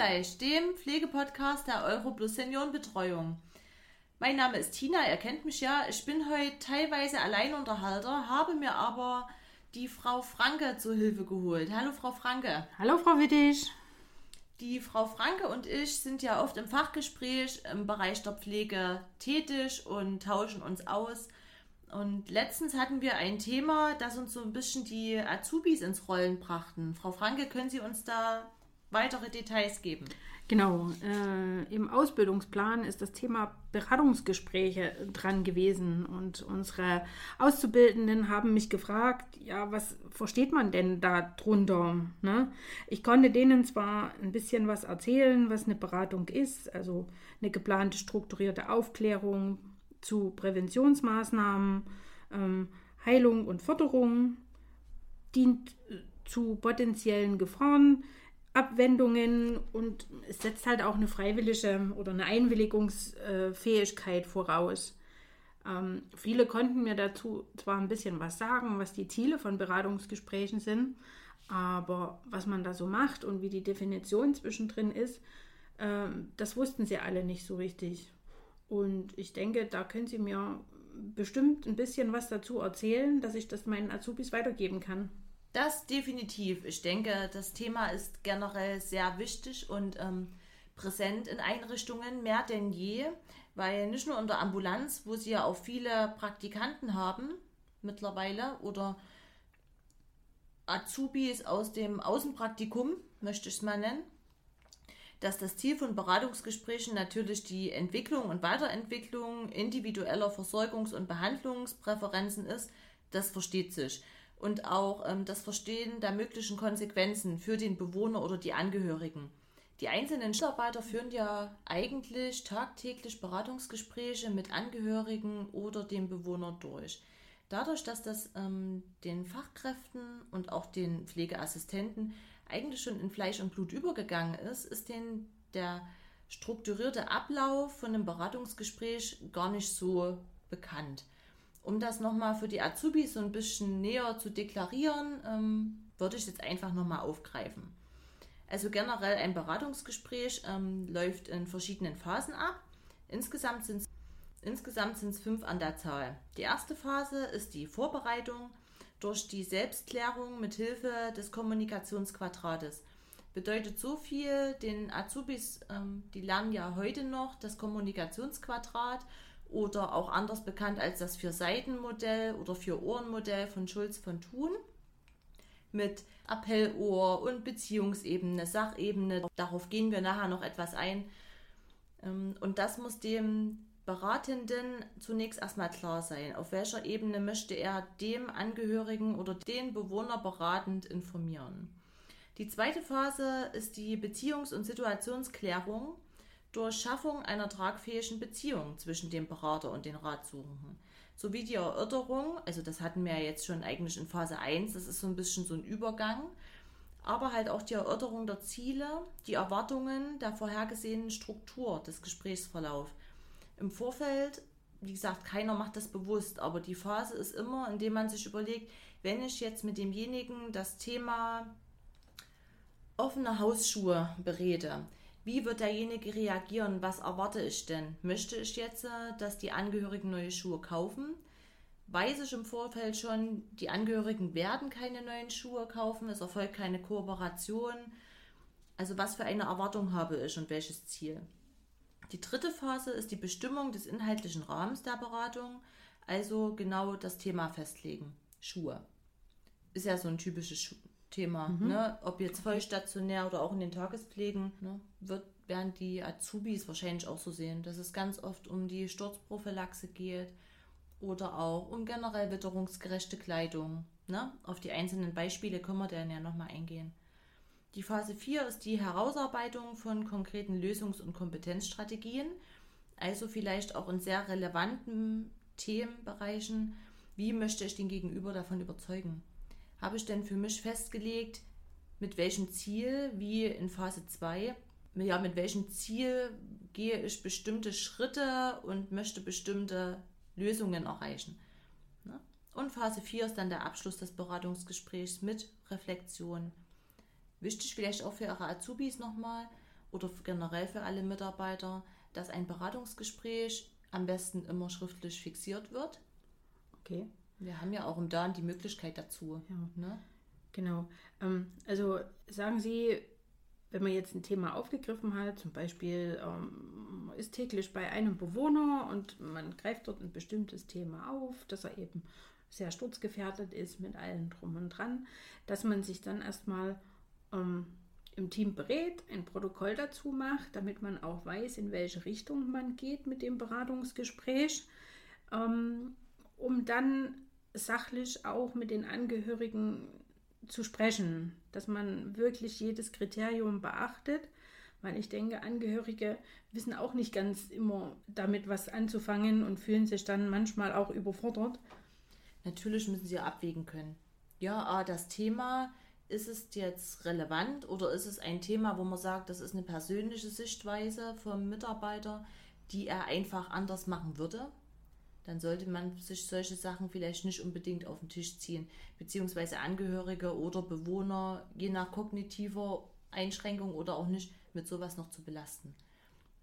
Pflegeleicht, dem Pflegepodcast der Europlus Seniorenbetreuung. Mein Name ist Tina, ihr kennt mich ja. Ich bin heute teilweise Alleinunterhalter, habe mir aber die Frau Franke zur Hilfe geholt. Hallo Frau Franke. Hallo Frau Wittig. Die Frau Franke und ich sind ja oft im Fachgespräch im Bereich der Pflege tätig und tauschen uns aus. Und letztens hatten wir ein Thema, das uns so ein bisschen die Azubis ins Rollen brachten. Frau Franke, können Sie uns da weitere Details geben? Genau, äh, im Ausbildungsplan ist das Thema Beratungsgespräche dran gewesen und unsere Auszubildenden haben mich gefragt, ja, was versteht man denn da drunter? Ne? Ich konnte denen zwar ein bisschen was erzählen, was eine Beratung ist, also eine geplante strukturierte Aufklärung zu Präventionsmaßnahmen, ähm, Heilung und Förderung, dient äh, zu potenziellen Gefahren, Abwendungen und es setzt halt auch eine freiwillige oder eine Einwilligungsfähigkeit voraus. Ähm, viele konnten mir dazu zwar ein bisschen was sagen, was die Ziele von Beratungsgesprächen sind, aber was man da so macht und wie die Definition zwischendrin ist, äh, das wussten sie alle nicht so richtig. Und ich denke, da können Sie mir bestimmt ein bisschen was dazu erzählen, dass ich das meinen Azubis weitergeben kann. Das definitiv. Ich denke, das Thema ist generell sehr wichtig und ähm, präsent in Einrichtungen, mehr denn je, weil nicht nur in der Ambulanz, wo sie ja auch viele Praktikanten haben mittlerweile oder Azubis aus dem Außenpraktikum, möchte ich es mal nennen, dass das Ziel von Beratungsgesprächen natürlich die Entwicklung und Weiterentwicklung individueller Versorgungs- und Behandlungspräferenzen ist, das versteht sich und auch ähm, das Verstehen der möglichen Konsequenzen für den Bewohner oder die Angehörigen. Die einzelnen Mitarbeiter führen ja eigentlich tagtäglich Beratungsgespräche mit Angehörigen oder dem Bewohner durch. Dadurch, dass das ähm, den Fachkräften und auch den Pflegeassistenten eigentlich schon in Fleisch und Blut übergegangen ist, ist denen der strukturierte Ablauf von einem Beratungsgespräch gar nicht so bekannt. Um das nochmal für die Azubis so ein bisschen näher zu deklarieren, ähm, würde ich jetzt einfach nochmal aufgreifen. Also generell ein Beratungsgespräch ähm, läuft in verschiedenen Phasen ab. Insgesamt sind insgesamt es fünf an der Zahl. Die erste Phase ist die Vorbereitung durch die Selbstklärung mit Hilfe des Kommunikationsquadrates. Bedeutet so viel, den Azubis, ähm, die lernen ja heute noch das Kommunikationsquadrat oder auch anders bekannt als das Vier-Seiten-Modell oder Vier-Ohren-Modell von Schulz von Thun mit Appellohr und Beziehungsebene, Sachebene. Darauf gehen wir nachher noch etwas ein. Ähm, und das muss dem Beratenden zunächst erstmal klar sein, auf welcher Ebene möchte er dem Angehörigen oder den Bewohner beratend informieren. Die zweite Phase ist die Beziehungs- und Situationsklärung durch Schaffung einer tragfähigen Beziehung zwischen dem Berater und den Ratsuchenden. Sowie die Erörterung, also das hatten wir ja jetzt schon eigentlich in Phase 1, das ist so ein bisschen so ein Übergang, aber halt auch die Erörterung der Ziele, die Erwartungen der vorhergesehenen Struktur des Gesprächsverlaufs. Im Vorfeld, wie gesagt, keiner macht das bewusst, aber die Phase ist immer, indem man sich überlegt, wenn ich jetzt mit demjenigen das Thema offene Hausschuhe berede, wie wird derjenige reagieren? Was erwarte ich denn? Möchte ich jetzt, äh, dass die Angehörigen neue Schuhe kaufen? Weiß ich im Vorfeld schon, die Angehörigen werden keine neuen Schuhe kaufen, es erfolgt keine Kooperation. Also was für eine Erwartung habe ich und welches Ziel? Die dritte Phase ist die Bestimmung des inhaltlichen Rahmens der Beratung, also genau das Thema festlegen. Schuhe. Ist ja so ein typisches Schuh Thema. Mhm. Ne? Ob jetzt vollstationär oder auch in den Tagespflegen, ne? wird, werden die Azubis wahrscheinlich auch so sehen, dass es ganz oft um die Sturzprophylaxe geht oder auch um generell witterungsgerechte Kleidung. Ne? Auf die einzelnen Beispiele können wir dann ja nochmal eingehen. Die Phase 4 ist die Herausarbeitung von konkreten Lösungs- und Kompetenzstrategien, also vielleicht auch in sehr relevanten Themenbereichen. Wie möchte ich den Gegenüber davon überzeugen? Habe ich denn für mich festgelegt, mit welchem Ziel, wie in Phase 2, ja, mit welchem Ziel gehe ich bestimmte Schritte und möchte bestimmte Lösungen erreichen. Ne? Und Phase 4 ist dann der Abschluss des Beratungsgesprächs mit Reflexion. Wichtig vielleicht auch für Ihre Azubis nochmal, oder generell für alle Mitarbeiter, dass ein Beratungsgespräch am besten immer schriftlich fixiert wird. Okay. Wir haben ja auch im Dan die Möglichkeit dazu. Ja. Ne? Genau. Ähm, also sagen Sie, wenn man jetzt ein Thema aufgegriffen hat, zum Beispiel ähm, ist täglich bei einem Bewohner und man greift dort ein bestimmtes Thema auf, dass er eben sehr sturzgefährdet ist mit allem drum und dran, dass man sich dann erstmal ähm, im Team berät, ein Protokoll dazu macht, damit man auch weiß, in welche Richtung man geht mit dem Beratungsgespräch, ähm, um dann sachlich auch mit den Angehörigen zu sprechen, dass man wirklich jedes Kriterium beachtet, weil ich denke, Angehörige wissen auch nicht ganz immer damit was anzufangen und fühlen sich dann manchmal auch überfordert. Natürlich müssen sie abwägen können. Ja, das Thema, ist es jetzt relevant oder ist es ein Thema, wo man sagt, das ist eine persönliche Sichtweise vom Mitarbeiter, die er einfach anders machen würde? Dann sollte man sich solche Sachen vielleicht nicht unbedingt auf den Tisch ziehen, beziehungsweise Angehörige oder Bewohner, je nach kognitiver Einschränkung oder auch nicht, mit sowas noch zu belasten.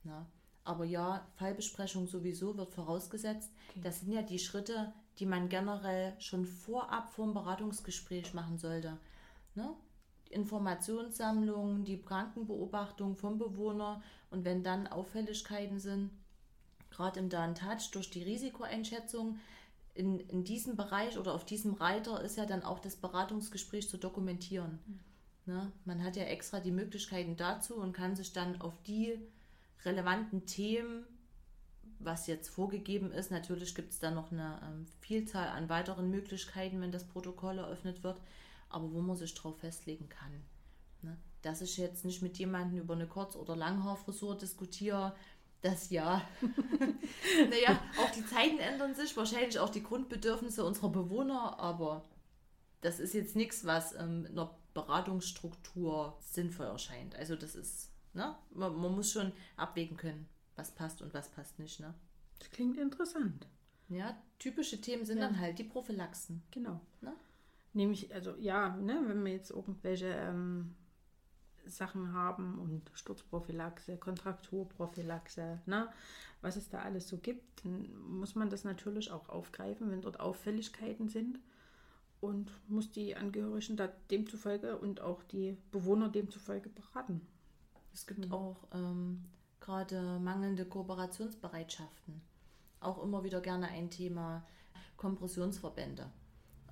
Na? Aber ja, Fallbesprechung sowieso wird vorausgesetzt. Okay. Das sind ja die Schritte, die man generell schon vorab vor dem Beratungsgespräch machen sollte. Ne? Informationssammlung, die Krankenbeobachtung vom Bewohner und wenn dann Auffälligkeiten sind, gerade im Dan Touch durch die Risikoeinschätzung in, in diesem Bereich oder auf diesem Reiter ist ja dann auch das Beratungsgespräch zu dokumentieren. Mhm. Ne? Man hat ja extra die Möglichkeiten dazu und kann sich dann auf die relevanten Themen, was jetzt vorgegeben ist, natürlich gibt es da noch eine ähm, Vielzahl an weiteren Möglichkeiten, wenn das Protokoll eröffnet wird, aber wo man sich darauf festlegen kann. Ne? Dass ich jetzt nicht mit jemandem über eine Kurz- oder Langhaarfrisur diskutiere, das ja. naja, auch die Zeiten ändern sich, wahrscheinlich auch die Grundbedürfnisse unserer Bewohner, aber das ist jetzt nichts, was ähm, in einer Beratungsstruktur sinnvoll erscheint. Also das ist, ne? Man, man, muss schon abwägen können, was passt und was passt nicht, ne? Das klingt interessant. Ja, typische Themen sind ja. dann halt die Prophylaxen. Genau. Ne? Nämlich, also ja, ne, wenn wir jetzt irgendwelche ähm, Sachen haben und Sturzprophylaxe, Kontrakturprophylaxe, ne? was es da alles so gibt, dann muss man das natürlich auch aufgreifen, wenn dort Auffälligkeiten sind und muss die Angehörigen da demzufolge und auch die Bewohner demzufolge beraten. Es gibt mhm. auch ähm, gerade mangelnde Kooperationsbereitschaften. Auch immer wieder gerne ein Thema Kompressionsverbände.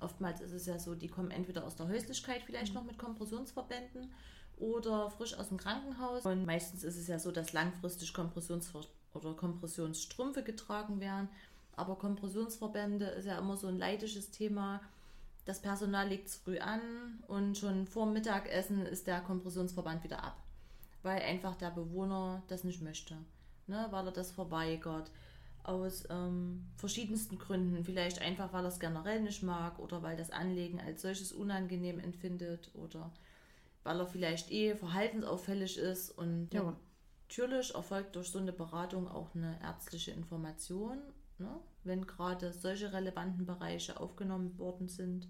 Oftmals ist es ja so, die kommen entweder aus der Häuslichkeit vielleicht mhm. noch mit Kompressionsverbänden oder frisch aus dem Krankenhaus. Und meistens ist es ja so, dass langfristig Kompressions- oder Kompressionsstrümpfe getragen werden. Aber Kompressionsverbände ist ja immer so ein leidiges Thema. Das Personal legt es früh an und schon vor Mittagessen ist der Kompressionsverband wieder ab. Weil einfach der Bewohner das nicht möchte. Ne? Weil er das verweigert. Aus ähm, verschiedensten Gründen. Vielleicht einfach, weil er es generell nicht mag oder weil das Anlegen als solches unangenehm empfindet oder weil er vielleicht eh verhaltensauffällig ist und ja. natürlich erfolgt durch so eine Beratung auch eine ärztliche Information, ne? wenn gerade solche relevanten Bereiche aufgenommen worden sind.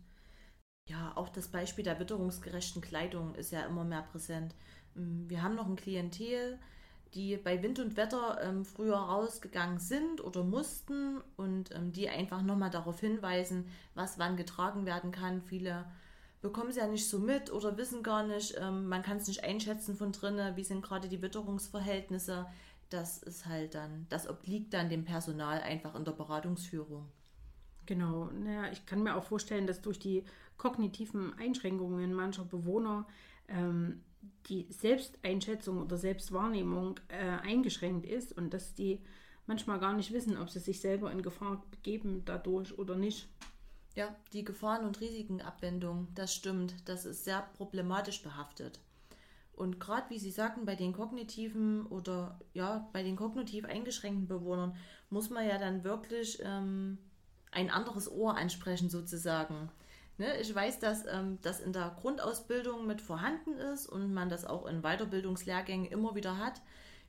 Ja, auch das Beispiel der witterungsgerechten Kleidung ist ja immer mehr präsent. Mm, wir haben noch ein Klientel, die bei Wind und Wetter ähm, früher rausgegangen sind oder mussten und ähm, die einfach nochmal darauf hinweisen, was wann getragen werden kann. Viele bekommen sie ja nicht so mit oder wissen gar nicht, ähm, man kann es nicht einschätzen von drinnen, wie sind gerade die Witterungsverhältnisse. Das ist halt dann, das obliegt dann dem Personal einfach in der Beratungsführung. Genau, naja, ich kann mir auch vorstellen, dass durch die kognitiven Einschränkungen mancher Bewohner ähm, die Selbsteinschätzung oder Selbstwahrnehmung äh, eingeschränkt ist und dass die manchmal gar nicht wissen, ob sie sich selber in Gefahr begeben dadurch oder nicht. Ja, die Gefahren- und Risikenabwendung, das stimmt, das ist sehr problematisch behaftet. Und gerade wie Sie sagten, bei den kognitiven oder ja, bei den kognitiv eingeschränkten Bewohnern muss man ja dann wirklich ähm, ein anderes Ohr ansprechen, sozusagen. Ne? Ich weiß, dass ähm, das in der Grundausbildung mit vorhanden ist und man das auch in Weiterbildungslehrgängen immer wieder hat.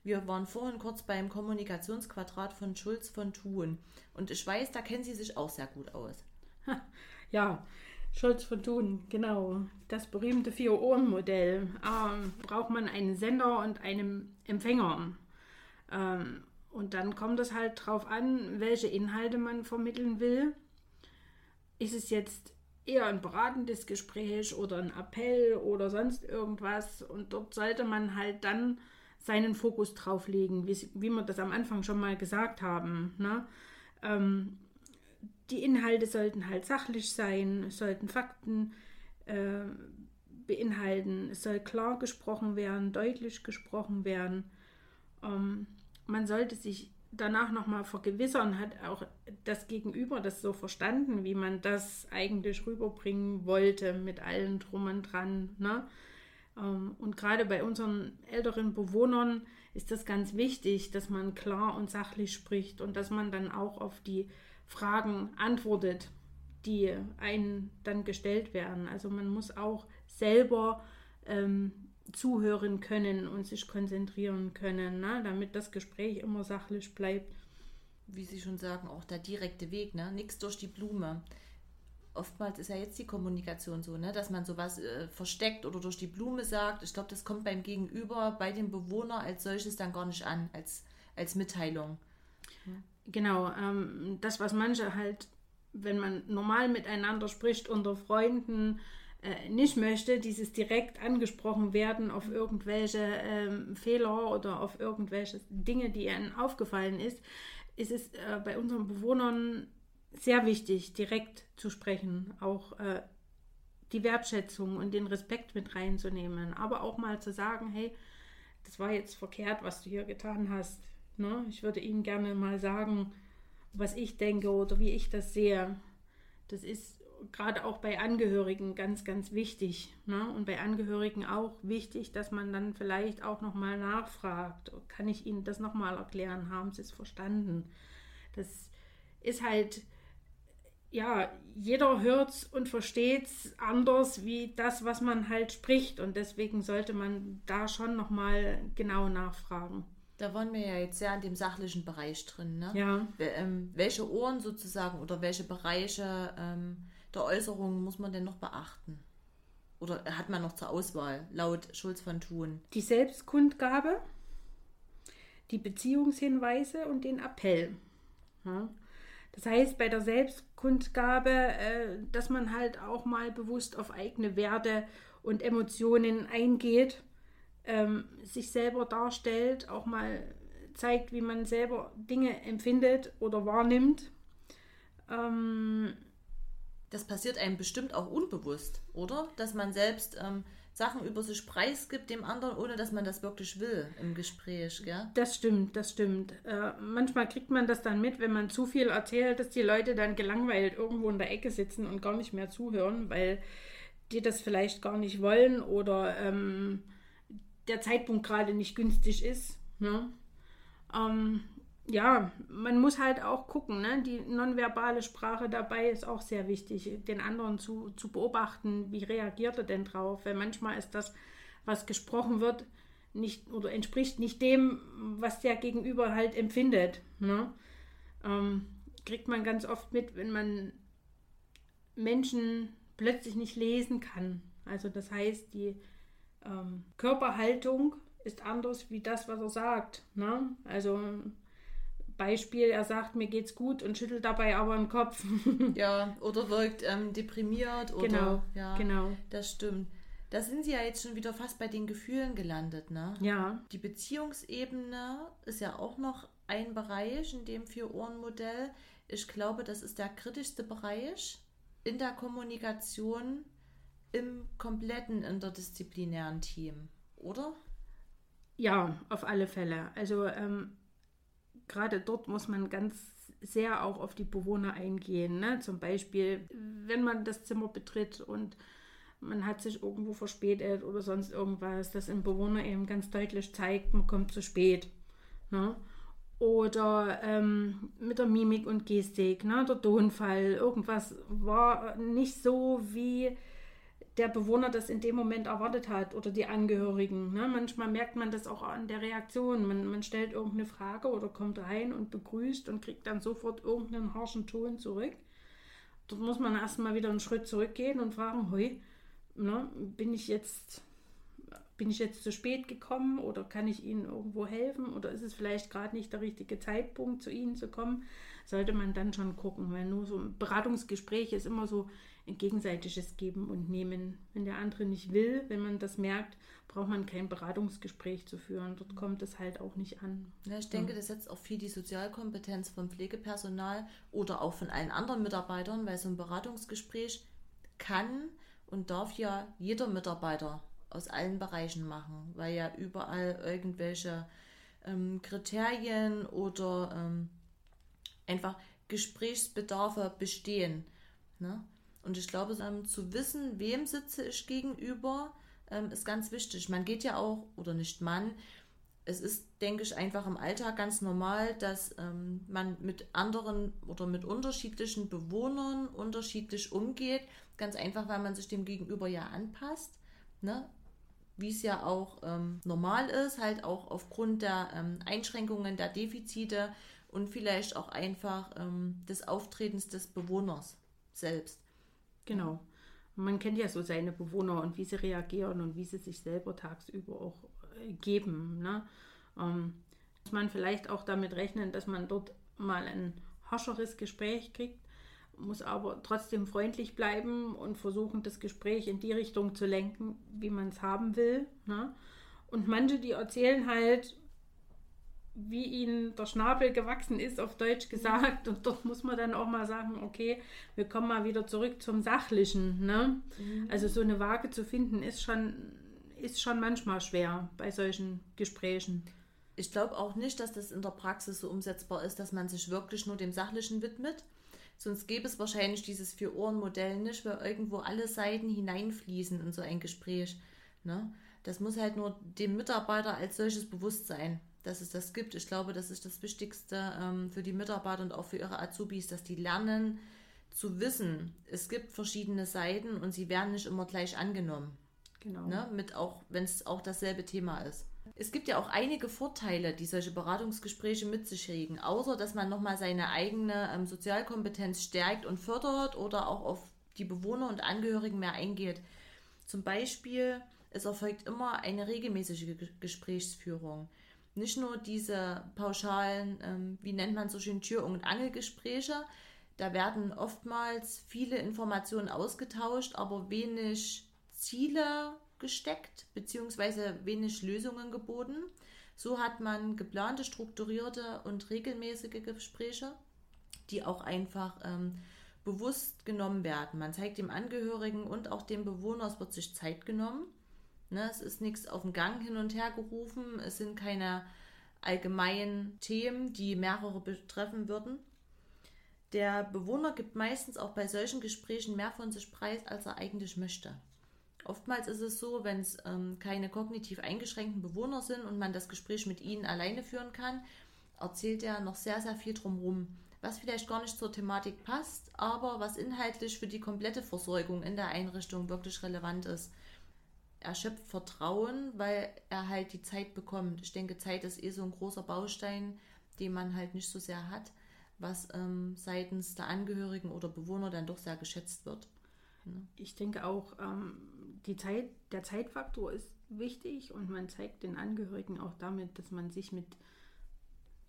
Wir waren vorhin kurz beim Kommunikationsquadrat von Schulz von Thun. Und ich weiß, da kennen Sie sich auch sehr gut aus. ja, Scholz von Thun, genau. Das berühmte Vier-Ohren-Modell. Ähm, braucht man einen Sender und einen Empfänger. Ähm, und dann kommt es halt drauf an, welche Inhalte man vermitteln will. Ist es jetzt eher ein beratendes Gespräch oder ein Appell oder sonst irgendwas? Und dort sollte man halt dann seinen Fokus drauf legen, wie, wie wir das am Anfang schon mal gesagt haben. Ne? Ähm, die Inhalte sollten halt sachlich sein, sollten Fakten äh, beinhalten, es soll klar gesprochen werden, deutlich gesprochen werden. Ähm, man sollte sich danach nochmal vergewissern, hat auch das Gegenüber das so verstanden, wie man das eigentlich rüberbringen wollte mit allen drum und dran. Ne? Ähm, und gerade bei unseren älteren Bewohnern ist das ganz wichtig, dass man klar und sachlich spricht und dass man dann auch auf die Fragen antwortet, die einen dann gestellt werden. Also man muss auch selber ähm, zuhören können und sich konzentrieren können, ne? damit das Gespräch immer sachlich bleibt. Wie Sie schon sagen, auch der direkte Weg, ne? nichts durch die Blume. Oftmals ist ja jetzt die Kommunikation so, ne? dass man sowas äh, versteckt oder durch die Blume sagt. Ich glaube, das kommt beim Gegenüber, bei dem Bewohner als solches dann gar nicht an, als, als Mitteilung. Hm. Genau, ähm, das, was manche halt, wenn man normal miteinander spricht unter Freunden, äh, nicht möchte, dieses direkt angesprochen werden auf irgendwelche ähm, Fehler oder auf irgendwelche Dinge, die ihnen aufgefallen ist, ist es äh, bei unseren Bewohnern sehr wichtig, direkt zu sprechen, auch äh, die Wertschätzung und den Respekt mit reinzunehmen, aber auch mal zu sagen, hey, das war jetzt verkehrt, was du hier getan hast. Ne? Ich würde Ihnen gerne mal sagen, was ich denke oder wie ich das sehe. Das ist gerade auch bei Angehörigen ganz, ganz wichtig. Ne? Und bei Angehörigen auch wichtig, dass man dann vielleicht auch nochmal nachfragt. Kann ich Ihnen das nochmal erklären? Haben Sie es verstanden? Das ist halt, ja, jeder hört es und versteht es anders wie das, was man halt spricht. Und deswegen sollte man da schon nochmal genau nachfragen. Da waren wir ja jetzt sehr an dem sachlichen Bereich drin. Ne? Ja. Ähm, welche Ohren sozusagen oder welche Bereiche ähm, der Äußerungen muss man denn noch beachten? Oder hat man noch zur Auswahl, laut Schulz von Thun? Die Selbstkundgabe, die Beziehungshinweise und den Appell. Ja. Das heißt, bei der Selbstkundgabe, äh, dass man halt auch mal bewusst auf eigene Werte und Emotionen eingeht ähm, sich selber darstellt, auch mal zeigt, wie man selber Dinge empfindet oder wahrnimmt. Ähm, das passiert einem bestimmt auch unbewusst, oder? Dass man selbst ähm, Sachen über sich preisgibt dem anderen, ohne dass man das wirklich will im Gespräch, gell? Das stimmt, das stimmt. Äh, manchmal kriegt man das dann mit, wenn man zu viel erzählt, dass die Leute dann gelangweilt irgendwo in der Ecke sitzen und gar nicht mehr zuhören, weil die das vielleicht gar nicht wollen oder ähm, der Zeitpunkt gerade nicht günstig ist. Ne? Ähm, ja, man muss halt auch gucken, ne? die nonverbale Sprache dabei ist auch sehr wichtig, den anderen zu, zu beobachten, wie reagiert er denn drauf, weil manchmal ist das, was gesprochen wird, nicht oder entspricht nicht dem, was der Gegenüber halt empfindet. Ne? Ähm, kriegt man ganz oft mit, wenn man Menschen plötzlich nicht lesen kann. Also das heißt, die ähm, Körperhaltung ist anders wie das, was er sagt. Ne? Also Beispiel, er sagt, mir geht's gut und schüttelt dabei aber den Kopf. ja, oder wirkt ähm, deprimiert oder genau, ja, genau. Das stimmt. Da sind sie ja jetzt schon wieder fast bei den Gefühlen gelandet, ne? Ja. Die Beziehungsebene ist ja auch noch ein Bereich in dem Vier-Ohren-Modell. Ich glaube, das ist der kritischste Bereich in der Kommunikation im kompletten interdisziplinären Team, oder? Ja, auf alle Fälle. Also ähm, gerade dort muss man ganz sehr auch auf die Bewohner eingehen. Ne? Zum Beispiel, wenn man das Zimmer betritt und man hat sich irgendwo verspätet oder sonst irgendwas, dass ein Bewohner eben ganz deutlich zeigt, man kommt zu spät. Ne? Oder ähm, mit der Mimik und Gestik, ne? der Tonfall, irgendwas war nicht so, wie der Bewohner das in dem Moment erwartet hat oder die Angehörigen. Ne? Manchmal merkt man das auch an der Reaktion. Man, man stellt irgendeine Frage oder kommt rein und begrüßt und kriegt dann sofort irgendeinen harschen Ton zurück. dort muss man erstmal wieder einen Schritt zurückgehen und fragen, hoi, ne, bin ich jetzt bin ich jetzt zu spät gekommen oder kann ich Ihnen irgendwo helfen oder ist es vielleicht gerade nicht der richtige Zeitpunkt, zu Ihnen zu kommen, sollte man dann schon gucken, weil nur so ein Beratungsgespräch ist immer so ein gegenseitiges Geben und Nehmen. Wenn der andere nicht will, wenn man das merkt, braucht man kein Beratungsgespräch zu führen. Dort kommt es halt auch nicht an. Ja, ich denke, das setzt auch viel die Sozialkompetenz vom Pflegepersonal oder auch von allen anderen Mitarbeitern, weil so ein Beratungsgespräch kann und darf ja jeder Mitarbeiter aus allen Bereichen machen, weil ja überall irgendwelche ähm, Kriterien oder ähm, einfach Gesprächsbedarfe bestehen. Ne? Und ich glaube, ähm, zu wissen, wem sitze ich gegenüber, ähm, ist ganz wichtig. Man geht ja auch, oder nicht man, es ist, denke ich, einfach im Alltag ganz normal, dass ähm, man mit anderen oder mit unterschiedlichen Bewohnern unterschiedlich umgeht. Ganz einfach, weil man sich dem Gegenüber ja anpasst. Ne? Wie es ja auch ähm, normal ist, halt auch aufgrund der ähm, Einschränkungen, der Defizite und vielleicht auch einfach ähm, des Auftretens des Bewohners selbst. Genau. Man kennt ja so seine Bewohner und wie sie reagieren und wie sie sich selber tagsüber auch äh, geben. Ne? Ähm, muss man vielleicht auch damit rechnen, dass man dort mal ein harscheres Gespräch kriegt, muss aber trotzdem freundlich bleiben und versuchen, das Gespräch in die Richtung zu lenken, wie man es haben will. Ne? Und manche, die erzählen halt, wie ihnen der Schnabel gewachsen ist, auf Deutsch gesagt. Und dort muss man dann auch mal sagen, okay, wir kommen mal wieder zurück zum Sachlichen. Ne? Mhm. Also so eine Waage zu finden, ist schon, ist schon manchmal schwer bei solchen Gesprächen. Ich glaube auch nicht, dass das in der Praxis so umsetzbar ist, dass man sich wirklich nur dem Sachlichen widmet. Sonst gäbe es wahrscheinlich dieses Vier-Ohren-Modell nicht, weil irgendwo alle Seiten hineinfließen in so ein Gespräch. Ne? Das muss halt nur dem Mitarbeiter als solches bewusst sein dass es das gibt. Ich glaube, das ist das Wichtigste ähm, für die Mitarbeiter und auch für ihre Azubis, dass die lernen zu wissen, es gibt verschiedene Seiten und sie werden nicht immer gleich angenommen. Genau. Ne? Mit auch, wenn es auch dasselbe Thema ist. Es gibt ja auch einige Vorteile, die solche Beratungsgespräche mit sich regen, außer dass man nochmal seine eigene ähm, Sozialkompetenz stärkt und fördert oder auch auf die Bewohner und Angehörigen mehr eingeht. Zum Beispiel, es erfolgt immer eine regelmäßige Gesprächsführung nicht nur diese pauschalen, ähm, wie nennt man so schön, Tür- und Angelgespräche. Da werden oftmals viele Informationen ausgetauscht, aber wenig Ziele gesteckt, beziehungsweise wenig Lösungen geboten. So hat man geplante, strukturierte und regelmäßige Gespräche, die auch einfach ähm, bewusst genommen werden. Man zeigt dem Angehörigen und auch dem Bewohner, es wird sich Zeit genommen Ne, es ist nichts auf dem Gang hin und her gerufen. Es sind keine allgemeinen Themen, die mehrere betreffen würden. Der Bewohner gibt meistens auch bei solchen Gesprächen mehr von sich preis, als er eigentlich möchte. Oftmals ist es so, wenn es ähm, keine kognitiv eingeschränkten Bewohner sind und man das Gespräch mit ihnen alleine führen kann, erzählt er noch sehr, sehr viel drumherum, was vielleicht gar nicht zur Thematik passt, aber was inhaltlich für die komplette Versorgung in der Einrichtung wirklich relevant ist er schöpft Vertrauen, weil er halt die Zeit bekommt. Ich denke, Zeit ist eh so ein großer Baustein, den man halt nicht so sehr hat, was ähm, seitens der Angehörigen oder Bewohner dann doch sehr geschätzt wird. Ne? Ich denke auch, ähm, die Zeit, der Zeitfaktor ist wichtig und man zeigt den Angehörigen auch damit, dass man sich mit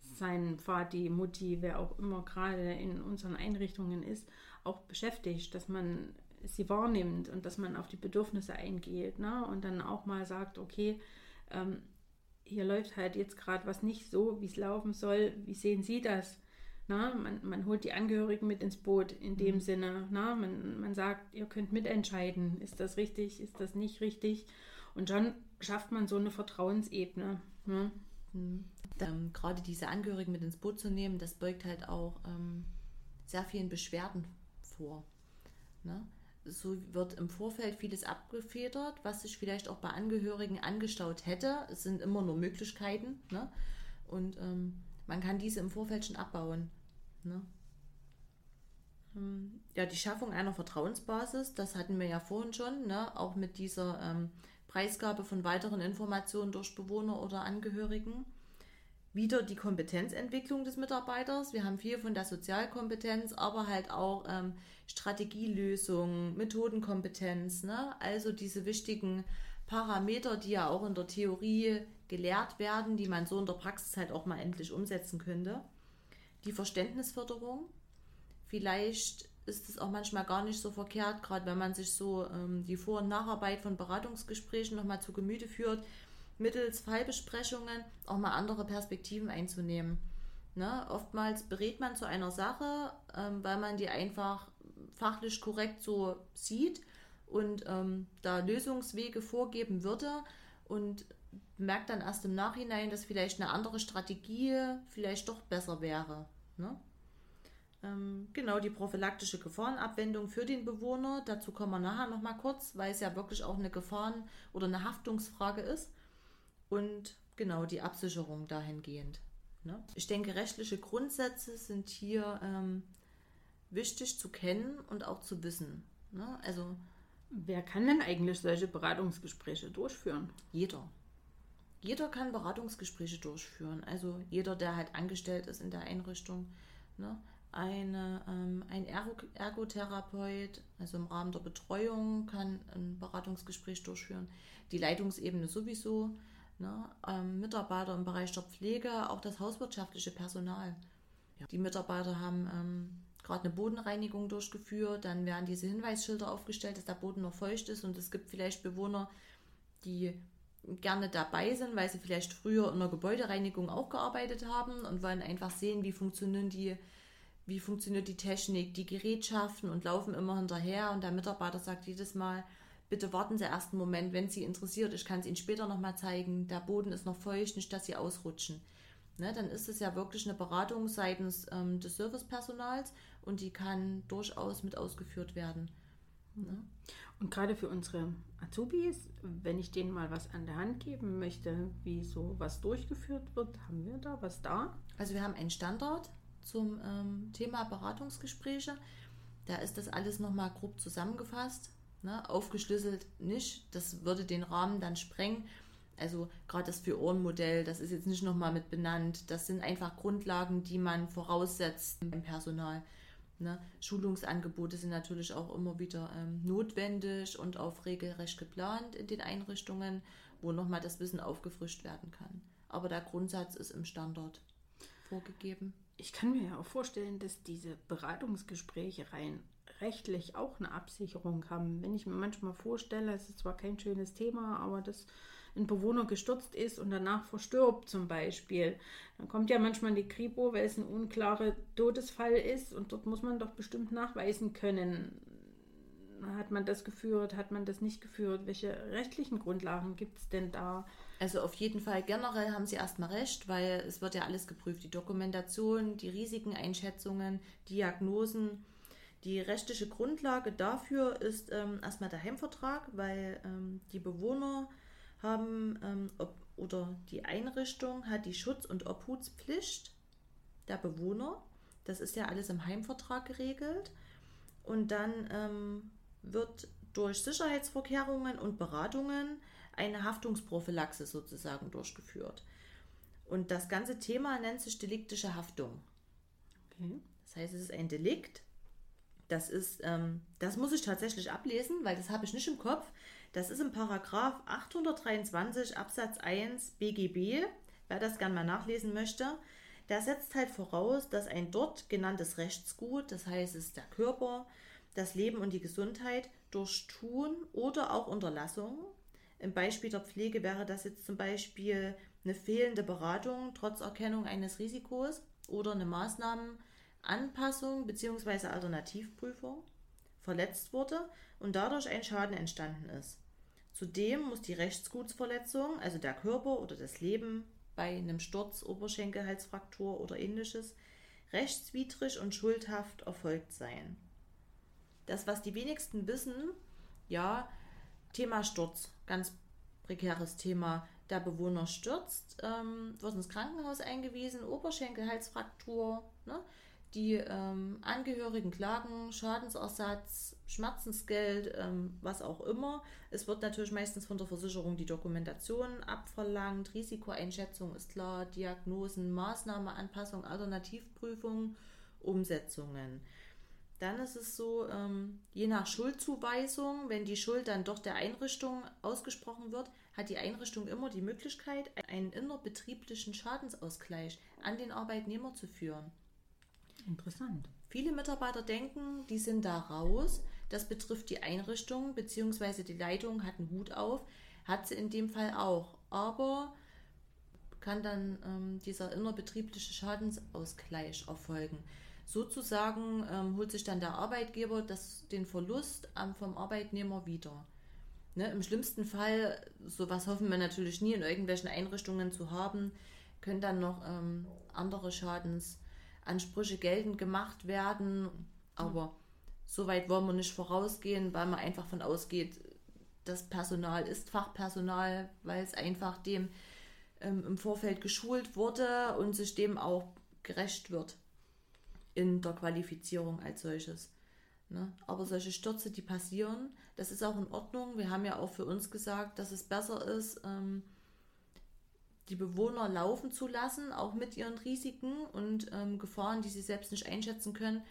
seinem Vati, Mutti, wer auch immer gerade in unseren Einrichtungen ist, auch beschäftigt, dass man sie wahrnimmt und dass man auf die Bedürfnisse eingeht ne? und dann auch mal sagt, okay, ähm, hier läuft halt jetzt gerade was nicht so, wie es laufen soll. Wie sehen Sie das? Na, ne? man, man holt die Angehörigen mit ins Boot in dem mhm. Sinne. Na, ne? man, man sagt, ihr könnt mitentscheiden, ist das richtig, ist das nicht richtig. Und dann schafft man so eine Vertrauensebene. Ne? Mhm. Ähm, gerade diese Angehörigen mit ins Boot zu nehmen, das beugt halt auch ähm, sehr vielen Beschwerden vor. Ne? So wird im Vorfeld vieles abgefedert, was sich vielleicht auch bei Angehörigen angestaut hätte. Es sind immer nur Möglichkeiten. Ne? Und ähm, man kann diese im Vorfeld schon abbauen. Ne? Ähm, ja, die Schaffung einer Vertrauensbasis, das hatten wir ja vorhin schon, ne? auch mit dieser ähm, Preisgabe von weiteren Informationen durch Bewohner oder Angehörigen. Wieder die Kompetenzentwicklung des Mitarbeiters. Wir haben viel von der Sozialkompetenz, aber halt auch ähm, Strategielösung, Methodenkompetenz, ne? also diese wichtigen Parameter, die ja auch in der Theorie gelehrt werden, die man so in der Praxis halt auch mal endlich umsetzen könnte. Die Verständnisförderung. Vielleicht ist es auch manchmal gar nicht so verkehrt, gerade wenn man sich so ähm, die Vor- und Nacharbeit von Beratungsgesprächen nochmal zu Gemüte führt, mittels Fallbesprechungen auch mal andere Perspektiven einzunehmen. Ne? Oftmals berät man zu einer Sache, ähm, weil man die einfach fachlich korrekt so sieht und ähm, da Lösungswege vorgeben würde und merkt dann erst im Nachhinein, dass vielleicht eine andere Strategie vielleicht doch besser wäre. Ne? Ähm, genau, die prophylaktische Gefahrenabwendung für den Bewohner, dazu kommen wir nachher nochmal kurz, weil es ja wirklich auch eine Gefahren- oder eine Haftungsfrage ist. Und genau, die Absicherung dahingehend. Ne? Ich denke, rechtliche Grundsätze sind hier ähm, wichtig zu kennen und auch zu wissen. Ne? Also Wer kann denn eigentlich solche Beratungsgespräche durchführen? Jeder. Jeder kann Beratungsgespräche durchführen. Also jeder, der halt angestellt ist in der Einrichtung. Ne? Eine, ähm, ein Ergotherapeut, also im Rahmen der Betreuung, kann ein Beratungsgespräch durchführen. Die Leitungsebene sowieso. Ne? Ähm, Mitarbeiter im Bereich der Pflege, auch das hauswirtschaftliche Personal. Ja. Die Mitarbeiter haben ähm, gerade eine Bodenreinigung durchgeführt, dann werden diese Hinweisschilder aufgestellt, dass der Boden noch feucht ist und es gibt vielleicht Bewohner, die gerne dabei sind, weil sie vielleicht früher in der Gebäudereinigung auch gearbeitet haben und wollen einfach sehen, wie funktionieren die, wie funktioniert die Technik, die Gerätschaften und laufen immer hinterher und der Mitarbeiter sagt jedes Mal, bitte warten Sie erst einen Moment, wenn Sie interessiert, ich kann es Ihnen später nochmal zeigen, der Boden ist noch feucht, nicht, dass Sie ausrutschen. Ne, dann ist es ja wirklich eine Beratung seitens ähm, des Servicepersonals und die kann durchaus mit ausgeführt werden. Ne? Und gerade für unsere Azubis, wenn ich denen mal was an der Hand geben möchte, wie so was durchgeführt wird, haben wir da was da? Also wir haben einen Standard zum ähm, Thema Beratungsgespräche. Da ist das alles nochmal grob zusammengefasst, ne? aufgeschlüsselt nicht. Das würde den Rahmen dann sprengen. Also gerade das Vier-Ohren-Modell, das ist jetzt nicht nochmal mit benannt. Das sind einfach Grundlagen, die man voraussetzt im Personal. Ne? Schulungsangebote sind natürlich auch immer wieder ähm, notwendig und auch regelrecht geplant in den Einrichtungen, wo nochmal das Wissen aufgefrischt werden kann. Aber der Grundsatz ist im Standard vorgegeben. Ich kann mir ja auch vorstellen, dass diese Beratungsgespräche rein rechtlich auch eine Absicherung haben. Wenn ich mir manchmal vorstelle, es ist zwar kein schönes Thema, aber das ein Bewohner gestürzt ist und danach verstirbt zum Beispiel. Dann kommt ja manchmal die Kripo, weil es ein unklarer Todesfall ist und dort muss man doch bestimmt nachweisen können. Hat man das geführt, hat man das nicht geführt? Welche rechtlichen Grundlagen gibt es denn da? Also auf jeden Fall generell haben Sie erstmal recht, weil es wird ja alles geprüft. Die Dokumentation, die Risikeneinschätzungen, Diagnosen. Die rechtliche Grundlage dafür ist ähm, erstmal der Heimvertrag, weil ähm, die Bewohner haben ähm, ob, oder die Einrichtung hat die Schutz- und Obhutspflicht der Bewohner. Das ist ja alles im Heimvertrag geregelt. Und dann ähm, wird durch Sicherheitsvorkehrungen und Beratungen eine Haftungsprophylaxe sozusagen durchgeführt. Und das ganze Thema nennt sich deliktische Haftung. Okay. Das heißt, es ist ein Delikt. Das ist, ähm, das muss ich tatsächlich ablesen, weil das habe ich nicht im Kopf. Das ist im Paragraph 823 Absatz 1 BGB, wer das gerne mal nachlesen möchte. Der setzt halt voraus, dass ein dort genanntes Rechtsgut, das heißt es der Körper, das Leben und die Gesundheit, durch Tun oder auch Unterlassung, im Beispiel der Pflege wäre das jetzt zum Beispiel eine fehlende Beratung trotz Erkennung eines Risikos oder eine Maßnahmenanpassung bzw. Alternativprüfung verletzt wurde und dadurch ein Schaden entstanden ist. Zudem muss die Rechtsgutsverletzung, also der Körper oder das Leben bei einem Sturz, Oberschenkelhalsfraktur oder ähnliches, rechtswidrig und schuldhaft erfolgt sein. Das, was die wenigsten wissen, ja, Thema Sturz, ganz prekäres Thema. Der Bewohner stürzt, ähm, wird ins Krankenhaus eingewiesen, Oberschenkelhalsfraktur, ne? Die ähm, Angehörigen klagen, Schadensersatz, Schmerzensgeld, ähm, was auch immer. Es wird natürlich meistens von der Versicherung die Dokumentation abverlangt, Risikoeinschätzung ist klar, Diagnosen, Maßnahmeanpassung, Alternativprüfung, Umsetzungen. Dann ist es so, ähm, je nach Schuldzuweisung, wenn die Schuld dann doch der Einrichtung ausgesprochen wird, hat die Einrichtung immer die Möglichkeit, einen innerbetrieblichen Schadensausgleich an den Arbeitnehmer zu führen. Interessant. Viele Mitarbeiter denken, die sind da raus. Das betrifft die Einrichtung bzw. die Leitung hat einen Hut auf. Hat sie in dem Fall auch. Aber kann dann ähm, dieser innerbetriebliche Schadensausgleich erfolgen. Sozusagen ähm, holt sich dann der Arbeitgeber das, den Verlust ähm, vom Arbeitnehmer wieder. Ne, Im schlimmsten Fall, sowas hoffen wir natürlich nie in irgendwelchen Einrichtungen zu haben, können dann noch ähm, andere Schadensansprüche geltend gemacht werden. Aber so weit wollen wir nicht vorausgehen, weil man einfach von ausgeht, das Personal ist Fachpersonal, weil es einfach dem ähm, im Vorfeld geschult wurde und sich dem auch gerecht wird in der Qualifizierung als solches. Ne? Aber solche Stürze, die passieren, das ist auch in Ordnung. Wir haben ja auch für uns gesagt, dass es besser ist, ähm, die Bewohner laufen zu lassen, auch mit ihren Risiken und ähm, Gefahren, die sie selbst nicht einschätzen können,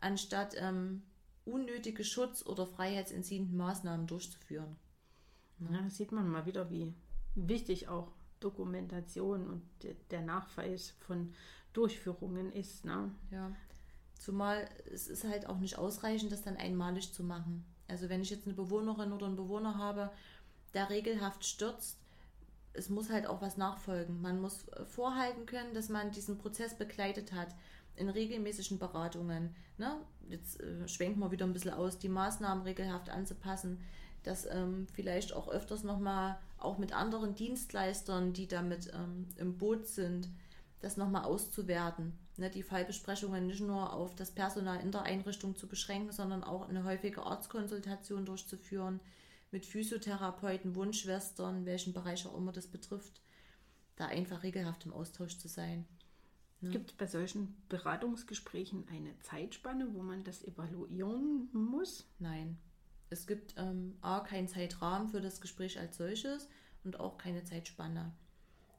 anstatt ähm, unnötige Schutz- oder freiheitsentziehenden Maßnahmen durchzuführen. Ne? Ja, sieht man mal wieder, wie wichtig auch Dokumentation und der Nachweis von Durchführungen ist. Ne? Ja. Zumal es ist halt auch nicht ausreichend, das dann einmalig zu machen. Also wenn ich jetzt eine Bewohnerin oder einen Bewohner habe, der regelhaft stürzt, es muss halt auch was nachfolgen. Man muss äh, vorhalten können, dass man diesen Prozess begleitet hat in regelmäßigen Beratungen. Ne? Jetzt äh, schwenken wir wieder ein bisschen aus, die Maßnahmen regelhaft anzupassen, dass ähm, vielleicht auch öfters nochmal auch mit anderen Dienstleistern, die damit ähm, im Boot sind, das nochmal auszuwerten ne, die Fallbesprechungen nicht nur auf das Personal in der Einrichtung zu beschränken, sondern auch eine häufige Arztkonsultation durchzuführen mit Physiotherapeuten, Wunschschwestern, welchen Bereich auch immer das betrifft, da einfach regelhaft im Austausch zu sein. Ne? Gibt es bei solchen Beratungsgesprächen eine Zeitspanne, wo man das evaluieren muss? Nein. Es gibt ähm, A, keinen Zeitrahmen für das Gespräch als solches und auch keine Zeitspanne.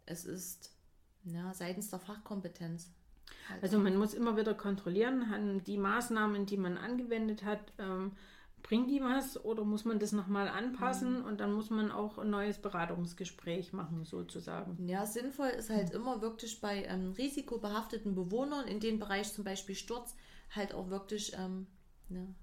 Es ist ja, seitens der Fachkompetenz. Also, also man muss immer wieder kontrollieren, die Maßnahmen, die man angewendet hat, ähm, bringen die was oder muss man das nochmal anpassen mhm. und dann muss man auch ein neues Beratungsgespräch machen, sozusagen. Ja, sinnvoll ist halt mhm. immer wirklich bei ähm, risikobehafteten Bewohnern, in dem Bereich zum Beispiel Sturz, halt auch wirklich ähm, ne,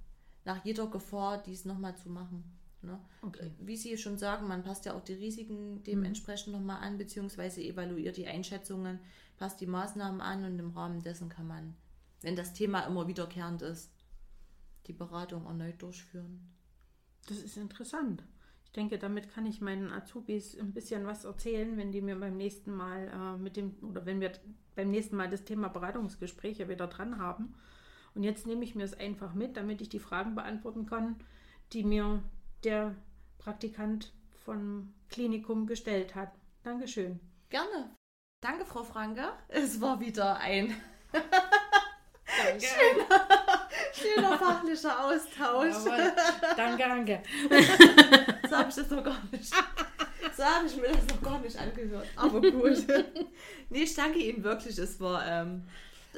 nach jeder Gefahr dies nochmal zu machen. Ne? Okay. Wie Sie schon sagen, man passt ja auch die Risiken dementsprechend mhm. nochmal an, beziehungsweise evaluiert die Einschätzungen passt die Maßnahmen an und im Rahmen dessen kann man, wenn das Thema immer wiederkehrend ist, die Beratung erneut durchführen. Das ist interessant. Ich denke, damit kann ich meinen Azubis ein bisschen was erzählen, wenn die mir beim nächsten Mal äh, mit dem oder wenn wir beim nächsten Mal das Thema Beratungsgespräche wieder dran haben. Und jetzt nehme ich mir es einfach mit, damit ich die Fragen beantworten kann, die mir der Praktikant vom Klinikum gestellt hat. Dankeschön. Gerne. Danke, Frau Franke. Es war wieder ein schöner, schöner fachlicher Austausch. Jawohl. Danke, danke. So habe ich das noch gar nicht. So habe ich mir das noch gar nicht angehört. Aber gut. Nee, ich danke Ihnen wirklich. Es war, ähm,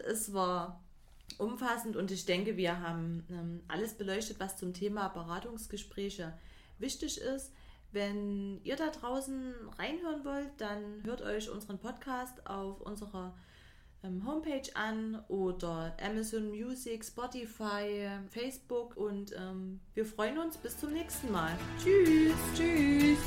es war umfassend und ich denke, wir haben ähm, alles beleuchtet, was zum Thema Beratungsgespräche wichtig ist. Wenn ihr da draußen reinhören wollt, dann hört euch unseren Podcast auf unserer Homepage an oder Amazon Music, Spotify, Facebook und ähm, wir freuen uns bis zum nächsten Mal. Tschüss. Tschüss.